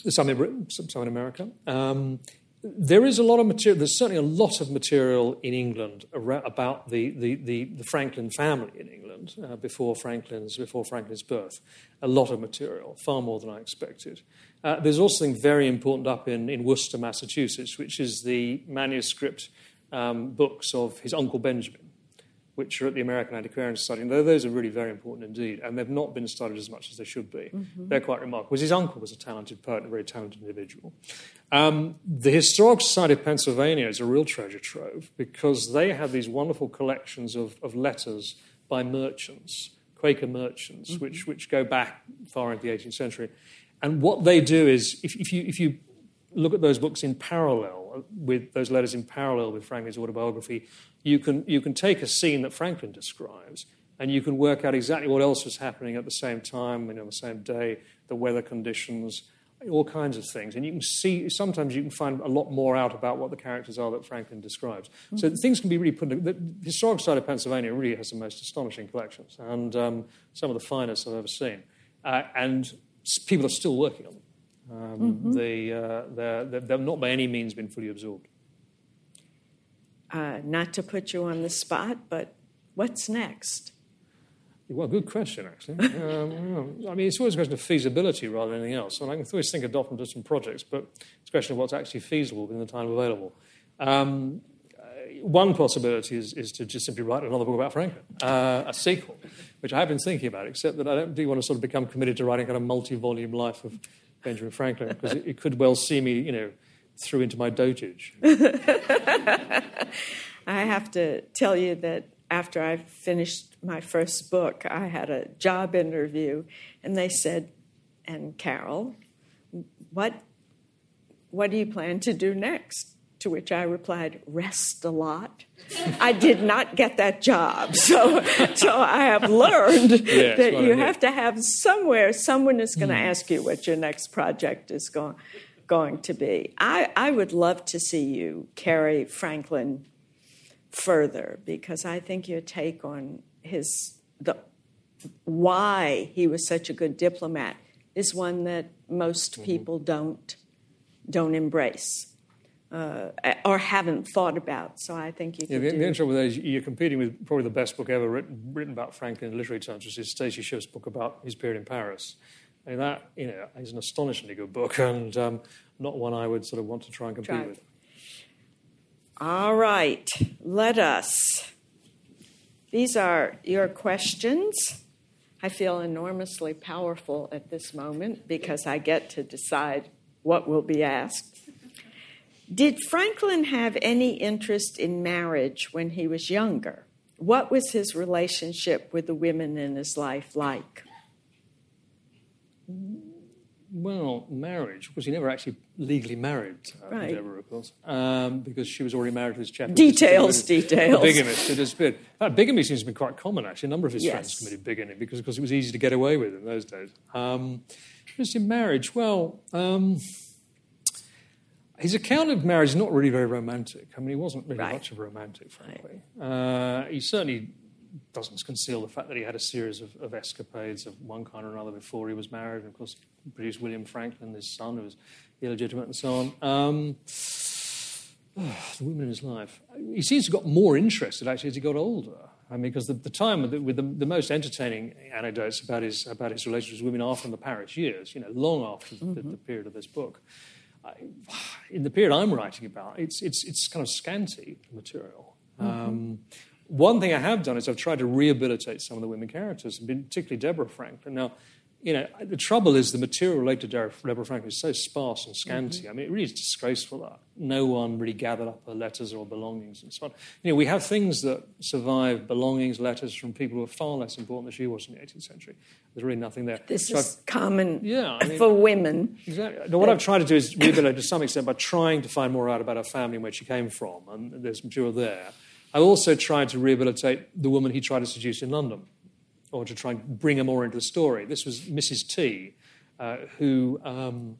some in Britain, some in America. Um, there is a lot of material, there's certainly a lot of material in England about the, the, the, the Franklin family in England uh, before, Franklin's, before Franklin's birth. A lot of material, far more than I expected. Uh, there's also something very important up in, in Worcester, Massachusetts, which is the manuscript um, books of his uncle Benjamin, which are at the American Antiquarian Society. And those are really very important indeed, and they've not been studied as much as they should be. Mm-hmm. They're quite remarkable. Because his uncle was a talented poet a very talented individual. Um, the Historical Society of Pennsylvania is a real treasure trove because they have these wonderful collections of, of letters by merchants, Quaker merchants, mm-hmm. which, which go back far into the 18th century. And what they do is, if, if, you, if you look at those books in parallel, with those letters in parallel with Franklin's autobiography, you can, you can take a scene that Franklin describes and you can work out exactly what else was happening at the same time and on the same day, the weather conditions, all kinds of things. And you can see, sometimes you can find a lot more out about what the characters are that Franklin describes. Mm-hmm. So things can be really put. The Historical side of Pennsylvania really has the most astonishing collections and um, some of the finest I've ever seen. Uh, and people are still working on them. Um, mm-hmm. they, uh, they're, they're, not by any means been fully absorbed. Uh, not to put you on the spot, but what's next? Well, good question, actually. um, I mean, it's always a question of feasibility rather than anything else. And I can always think of often different projects, but it's a question of what's actually feasible within the time available. Um, one possibility is, is to just simply write another book about Franklin, uh, a sequel, which I have been thinking about, except that I don't do want to sort of become committed to writing kind of multi-volume life of Benjamin Franklin, because it, it could well see me, you know, through into my dotage. I have to tell you that after I finished my first book, I had a job interview, and they said, "And Carol, what what do you plan to do next?" To which I replied, "Rest a lot." I did not get that job, so so I have learned Yes, that you have to have somewhere someone is going to hmm. ask you what your next project is going going to be. I I would love to see you carry Franklin further because I think your take on his the why he was such a good diplomat is one that most people don't don't embrace uh, or haven't thought about. So I think you Yeah, the, do. the interesting with that is you're competing with probably the best book ever written, written about Franklin in literary terms, which is Stacy Schiff's book about his period in Paris. And that, you know, is an astonishingly good book and um, not one I would sort of want to try and compete Try. with. All right, let us. These are your questions. I feel enormously powerful at this moment because I get to decide what will be asked. Did Franklin have any interest in marriage when he was younger? What was his relationship with the women in his life like? Well, marriage, because he never actually legally married uh, Right. Deborah, of course, um, because she was already married to his chap. Details, details. Bigamist who disappeared. Uh, bigamy seems to be quite common, actually. A number of his Yes. friends committed bigamy because, of course, it was easy to get away with in those days. Um, just in marriage, well, um, his account of marriage is not really very romantic. I mean, he wasn't really Right. much of a romantic, frankly. Uh, he certainly doesn't conceal the fact that he had a series of, of escapades of one kind or another before he was married. And of course, produced William Franklin, his son, who was illegitimate and so on. Um, the women in his life. He seems to have got more interested actually as he got older. I mean, because the, the time with, the, with the, the most entertaining anecdotes about his about his relationships with women are from the Paris years. You know, long after the, the period of this book. I, in the period I'm writing about, it's it's it's kind of scanty material. Um, one thing I have done is I've tried to rehabilitate some of the women characters, particularly Deborah Franklin. Now, you know, the trouble is the material related to Deborah Franklin is so sparse and scanty. Mm-hmm. I mean, it really is disgraceful that no one really gathered up her letters or belongings and so on. You know, we have things that survive belongings, letters from people who are far less important than she was in the 18th century. There's really nothing there. This So is common Yeah, I mean- for women. Exactly. Now, what I've tried to do is rehabilitate to some extent by trying to find more out about her family and where she came from, and there's material there. I also tried to rehabilitate the woman he tried to seduce in London, or to try and bring her more into the story. This was Mrs. T, uh, who um,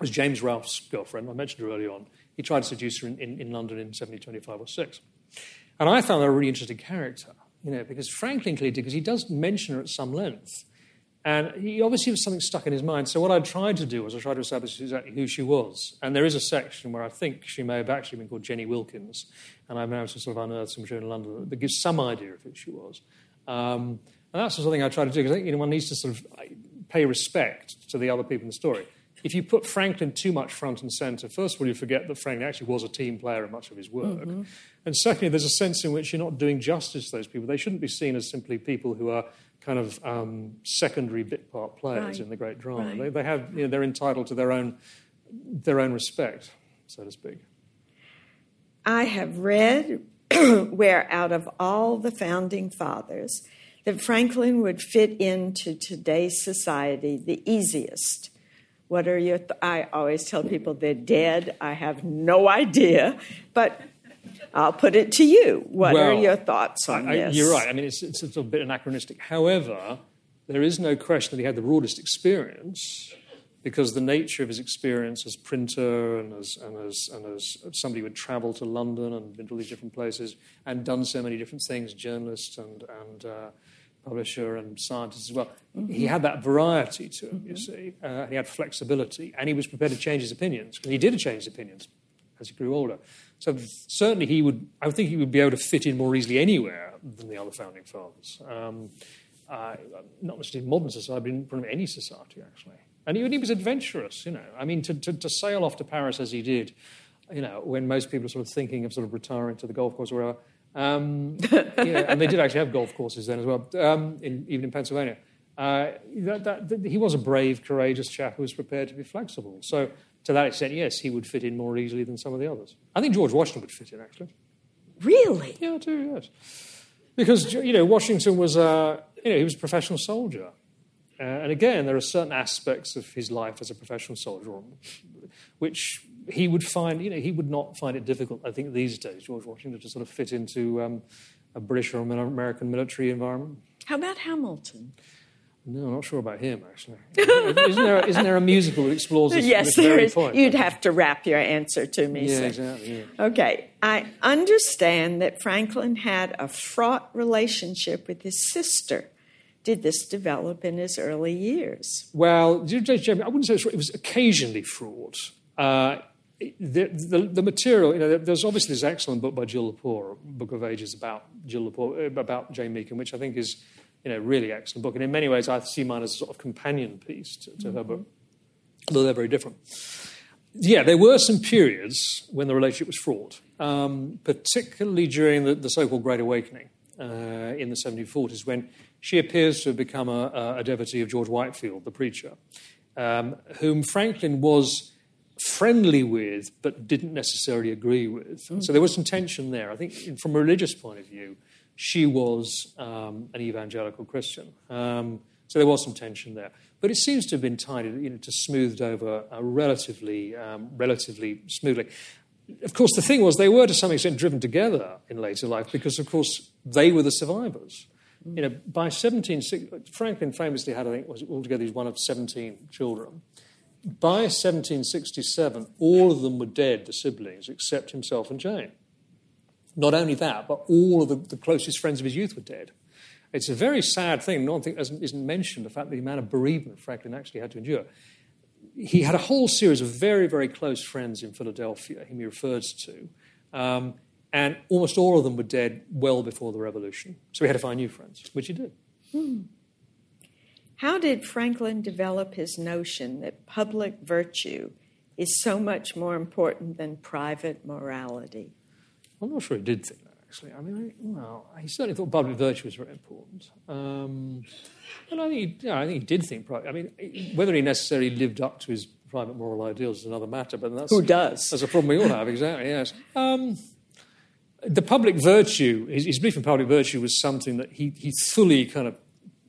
was James Ralph's girlfriend. I mentioned her earlier on. He tried to seduce her in, in, in London in 1725 or 6. And I found her a really interesting character, you know, because Franklin clearly did, because he does mention her at some length. And he obviously was something stuck in his mind. So what I tried to do was I tried to establish exactly who she was. And there is a section where I think she may have actually been called Jenny Wilkins. And I've managed to sort of unearth some material in London that gives some idea of who she was. Um, and that's the sort of thing I try to do because I think you know, one needs to sort of pay respect to the other people in the story. If you put Franklin too much front and centre, first of all, you forget that Franklin actually was a team player in much of his work. And secondly, there's a sense in which you're not doing justice to those people. They shouldn't be seen as simply people who are kind of um, secondary bit part players Right. in the great drama. Right. They, they have, you know, they're entitled to their own, their own respect, so to speak. I have read where out of all the founding fathers, that Franklin would fit into today's society the easiest. What are your? Th- I always tell people they're dead. I have no idea, but I'll put it to you. What are your thoughts on I- this? You're right. I mean, it's, it's a little bit anachronistic. However, there is no question that he had the broadest experience because the nature of his experience as printer and as, and as, and as somebody who had travelled to London and been to all these different places and done so many different things, journalist and, and uh, publisher and scientist as well. He had that variety to him, you see. Uh, he had flexibility and he was prepared to change his opinions. And he did change his opinions as he grew older. So certainly he would, I think he would be able to fit in more easily anywhere than the other founding fathers. Um, uh, not necessarily in modern society, but in pretty much any society, actually. And he, he was adventurous, you know. I mean, to, to, to sail off to Paris as he did, you know, when most people are sort of thinking of sort of retiring to the golf course or whatever. Um, yeah, and they did actually have golf courses then as well, um, in, even in Pennsylvania. Uh, that, that, that, he was a brave, courageous chap who was prepared to be flexible. So, to that extent, yes, he would fit in more easily than some of the others. I think George Washington would fit in, actually. Really? Yeah, I do, yes. Because, you know, Washington was, a, you know, he was a professional soldier. Uh, and again, there are certain aspects of his life as a professional soldier which he would find, you know, he would not find it difficult, I think, these days, George Washington, to sort of fit into um, a British or American military environment. How about Hamilton? No, I'm not sure about him, actually. isn't, there, isn't there a musical that explores this, yes, this there very is. point? You'd have to wrap your answer to me. Yeah, exactly. Yeah. Okay, I understand that Franklin had a fraught relationship with his sister. Did this develop in his early years? Well, I wouldn't say it was occasionally fraught. Uh, the, the, the, material, you know, there's obviously this excellent book by Jill Lepore, Book of Ages about Jill Lepore, about Jane Mecom, which I think is you know, really excellent book. And in many ways, I see mine as a sort of companion piece to, to mm-hmm. her book, although they're very different. Yeah, there were some periods when the relationship was fraught, um, particularly during the, the, so-called Great Awakening uh, in the 1740s, when she appears to have become a, a devotee of George Whitefield, the preacher, um, whom Franklin was friendly with but didn't necessarily agree with. Mm. So there was some tension there. I think, from a religious point of view, she was um, an evangelical Christian. Um, so there was some tension there. But it seems to have been tidied, you know, to smoothed over uh, relatively, um, relatively smoothly. Of course, the thing was they were to some extent driven together in later life because, of course, they were the survivors. You know, by 17, Franklin famously had, I think, was altogether he's one of 17 children. By 1767, all of them were dead, the siblings, except himself and Jane. Not only that, but all of the, the closest friends of his youth were dead. It's a very sad thing. No one isn't mentioned the fact that the amount of bereavement Franklin actually had to endure. He had a whole series of very, very close friends in Philadelphia, whom he refers to, um, and almost all of them were dead well before the revolution. So he had to find new friends, which he did. Hmm. How did Franklin develop his notion that public virtue is so much more important than private morality? I'm not sure he did think that, actually. I mean, I, well, he certainly thought public virtue was very important. Um, and I think, he, yeah, I think he did think private. I mean, whether he necessarily lived up to his private moral ideals is another matter, but that's. Who does? That's a problem we all have, exactly, yes. Um, the public virtue, his, his, belief in public virtue was something that he, he fully kind of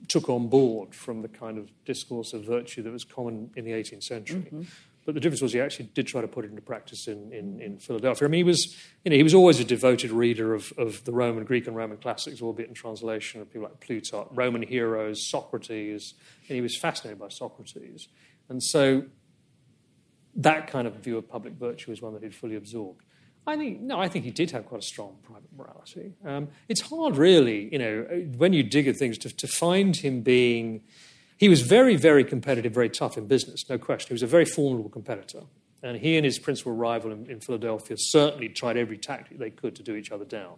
took on board from the kind of discourse of virtue that was common in the 18th century. Mm-hmm. But the difference was he actually did try to put it into practice in, in, in, Philadelphia. I mean, he was, you know, he was always a devoted reader of, of the Roman, Greek, and Roman classics, albeit in translation of people like Plutarch, Roman heroes, Socrates, and he was fascinated by Socrates. And so that kind of view of public virtue is one that he'd fully absorbed. I think no, I think he did have quite a strong private morality. Um, it's hard, really, you know, when you dig at things, to, to find him being he was very, very competitive, very tough in business, no question. He was a very formidable competitor. And he and his principal rival in, in, Philadelphia certainly tried every tactic they could to do each other down.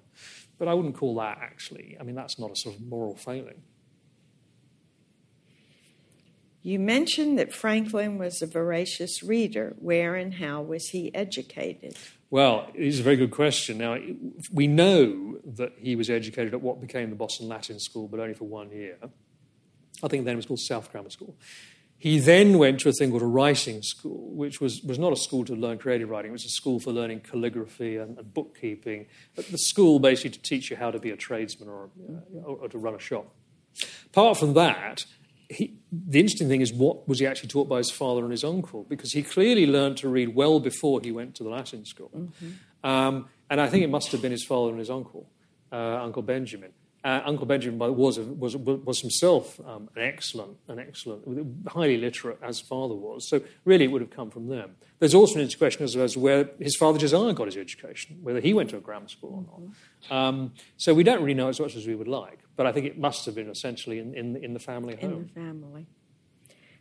But I wouldn't call that actually, I mean, that's not a sort of moral failing. You mentioned that Franklin was a voracious reader. Where and how was he educated? Well, it is a very good question. Now, we know that he was educated at what became the Boston Latin School, but only for one year. I think then it was called South Grammar School. He then went to a thing called a writing school, which was, was not a school to learn creative writing, it was a school for learning calligraphy and, and bookkeeping. But the school basically to teach you how to be a tradesman or, uh, or, or to run a shop. Apart from that, he, the interesting thing is what was he actually taught by his father and his uncle? Because he clearly learned to read well before he went to the Latin school. Mm-hmm. Um, and I think it must have been his father and his uncle, uh, Uncle Benjamin. Uh, Uncle Benjamin was, was, was himself um, an excellent, an excellent, highly literate as father was. So really, it would have come from them. There's also an question as to where his father Josiah got his education, whether he went to a grammar school or not. Mm-hmm. Um, so we don't really know as much as we would like, but I think it must have been essentially in, in, in the family home. In the family.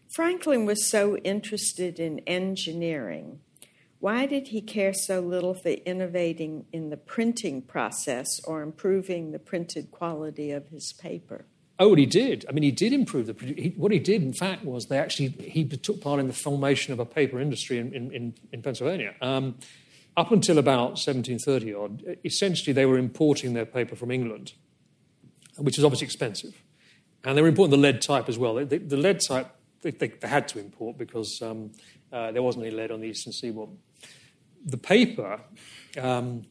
Franklin was so interested in engineering why did he care so little for innovating in the printing process or improving the printed quality of his paper? Oh, what he did. I mean, he did improve the. He, what he did, in fact, was they actually he took part in the formation of a paper industry in in, in Pennsylvania. Um, up until about 1730 odd, essentially they were importing their paper from England, which is obviously expensive. And they were importing the lead type as well. The, the lead type they, they, they, had to import because um, uh, there wasn't any lead on the eastern seaboard. The paper, um,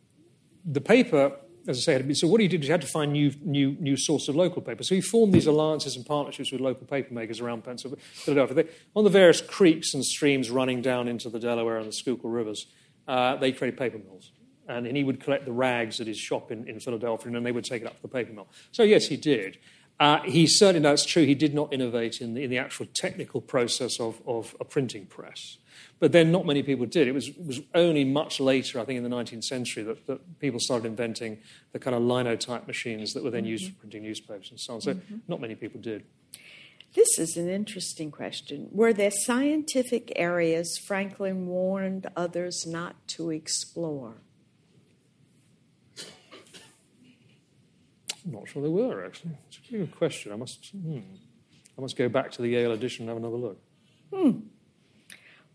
the paper, as I said, so what he did is he had to find new, new, new sources of local paper. So he formed these alliances and partnerships with local paper makers around Philadelphia. On the various creeks and streams running down into the Delaware and the Schuylkill rivers, uh, they created paper mills. And, and, he would collect the rags at his shop in, in Philadelphia, and then they would take it up to the paper mill. So, yes, he did. Uh, he certainly, that's true, he did not innovate in the, in the actual technical process of, of, a printing press. But then not many people did. It was, it was only much later, I think in the 19th century, that, that people started inventing the kind of linotype machines that were then mm-hmm. used for printing newspapers and so on. So mm-hmm. not many people did. This is an interesting question. Were there scientific areas Franklin warned others not to explore? I'm not sure there were, actually. It's a pretty good question. I must, hmm, I must go back to the Yale edition and have another look. Hmm.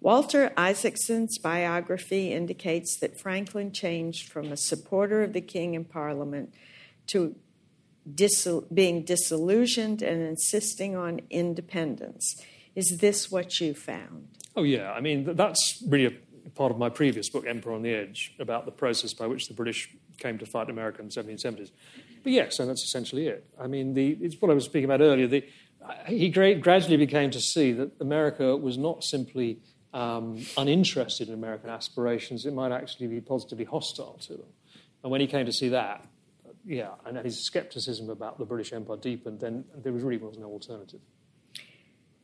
Walter Isaacson's biography indicates that Franklin changed from a supporter of the king and parliament to being disillusioned and insisting on independence. Is this what you found? Oh, yeah. I mean, that's really a part of my previous book, Empire on the Edge, about the process by which the British came to fight America in the 1770s. But yes, and that's essentially it. I mean, the, it's what I was speaking about earlier. The, he gradually became to see that America was not simply um, uninterested in American aspirations, it might actually be positively hostile to them. And when he came to see that, yeah, and his skepticism about the British Empire deepened, then there really was no alternative.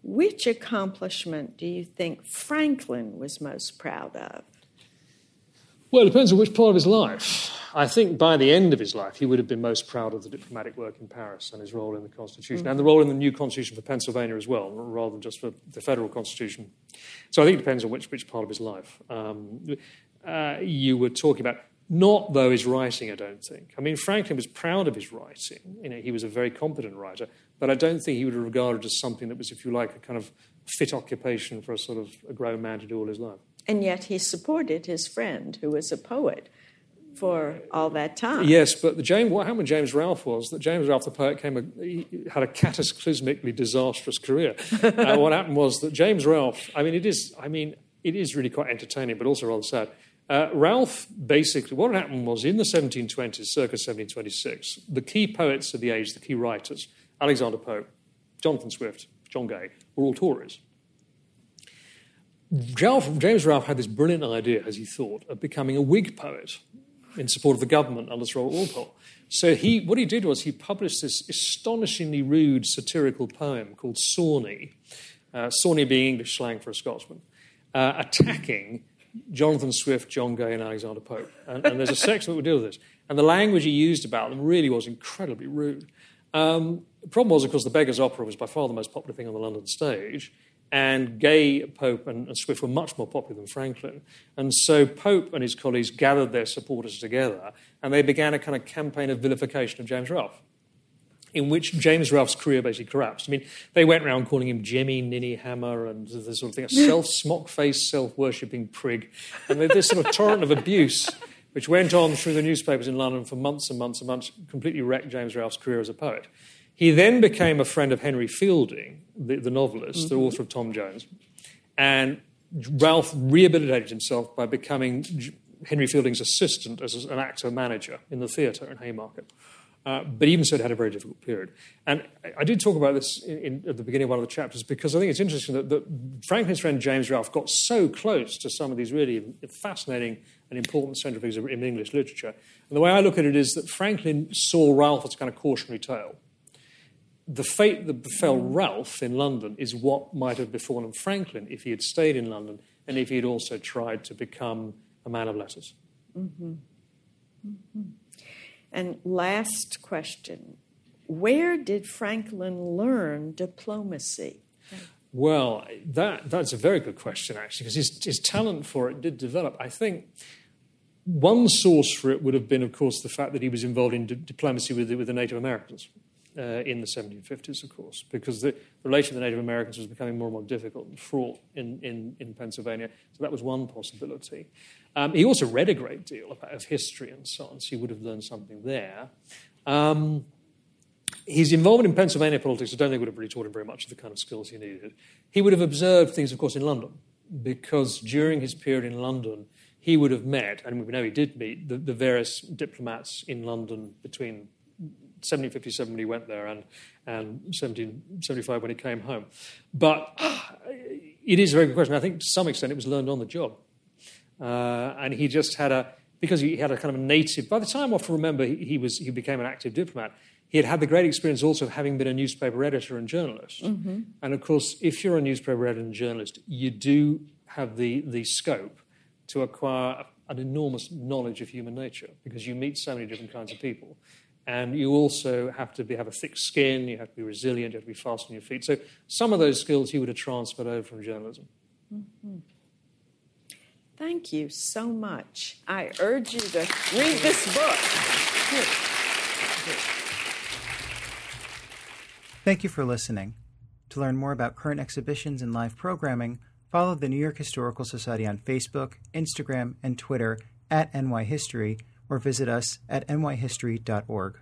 Which accomplishment do you think Franklin was most proud of? Well, it depends on which part of his life. I think by the end of his life, he would have been most proud of the diplomatic work in Paris and his role in the Constitution, mm-hmm. and the role in the new Constitution for Pennsylvania as well, rather than just for the federal Constitution. So I think it depends on which, which part of his life. Um, uh, you were talking about not, though, his writing, I don't think. I mean, Franklin was proud of his writing. You know, he was a very competent writer, but I don't think he would have regarded it as something that was, if you like, a kind of fit occupation for a sort of a grown man to do all his life. And yet he supported his friend, who was a poet, for all that time. Yes, but the James, what happened with James Ralph was that James Ralph, the poet, came a, had a cataclysmically disastrous career. uh, what happened was that James Ralph, I mean, it is, I mean, it is really quite entertaining, but also rather sad. Uh, Ralph basically, what happened was in the 1720s, circa 1726, the key poets of the age, the key writers, Alexander Pope, Jonathan Swift, John Gay, were all Tories. James Ralph had this brilliant idea, as he thought, of becoming a Whig poet in support of the government under Sir Robert Walpole. So he, what he did was he published this astonishingly rude satirical poem called Sawney, uh, Sawney being English slang for a Scotsman, uh, attacking Jonathan Swift, John Gay, and Alexander Pope. And, and, there's a section that will deal with this. And the language he used about them really was incredibly rude. Um, the problem was, of course, the Beggar's Opera was by far the most popular thing on the London stage. And Gay, Pope, and, and, Swift were much more popular than Franklin. And so Pope and his colleagues gathered their supporters together and they began a kind of campaign of vilification of James Ralph, in which James Ralph's career basically collapsed. I mean, they went around calling him Jemmy Ninny Hammer and this sort of thing, a self smock faced, self worshipping prig. And this sort of torrent of abuse, which went on through the newspapers in London for months and months and months, completely wrecked James Ralph's career as a poet. He then became a friend of Henry Fielding, the, the novelist, mm-hmm. the author of Tom Jones. And Ralph rehabilitated himself by becoming Henry Fielding's assistant as an actor manager in the theatre in Haymarket. Uh, but even so, it had a very difficult period. And I, I did talk about this in, in, at the beginning of one of the chapters because I think it's interesting that, that, Franklin's friend James Ralph got so close to some of these really fascinating and important central figures in English literature. And the way I look at it is that Franklin saw Ralph as a kind of cautionary tale the fate that befell Ralph in London is what might have befallen Franklin if he had stayed in London and if he had also tried to become a man of letters. Mm-hmm. Mm-hmm. And last question Where did Franklin learn diplomacy? Well, that, that's a very good question, actually, because his, his talent for it did develop. I think one source for it would have been, of course, the fact that he was involved in di- diplomacy with with the Native Americans uh, in the 1750s, of course, because the relation with the Native Americans was becoming more and more difficult and fraught in, in, in Pennsylvania. So that was one possibility. Um, he also read a great deal about, of history and so on, so he would have learned something there. Um, his involvement in Pennsylvania politics, I don't think would have really taught him very much of the kind of skills he needed. He would have observed things, of course, in London, because during his period in London, he would have met, and we know he did meet, the, the various diplomats in London between 1757 when he went there and, and 1775 when he came home. But it is a very good question. I think to some extent it was learned on the job. Uh, and he just had a, because he had a kind of a native, by the time I often remember he, he, was, he became an active diplomat, he had had the great experience also of having been a newspaper editor and journalist. Mm-hmm. And of course, if you're a newspaper editor and journalist, you do have the, the scope to acquire an enormous knowledge of human nature because you meet so many different kinds of people. And you also have to be, have a thick skin, you have to be resilient, you have to be fast on your feet. So some of those skills he would have transferred over from journalism. Mm-hmm. Thank you so much. I urge you to read this book. Thank you for listening. To learn more about current exhibitions and live programming, follow the New York Historical Society on Facebook, Instagram, and Twitter at NY History, or visit us at nyhistory.org.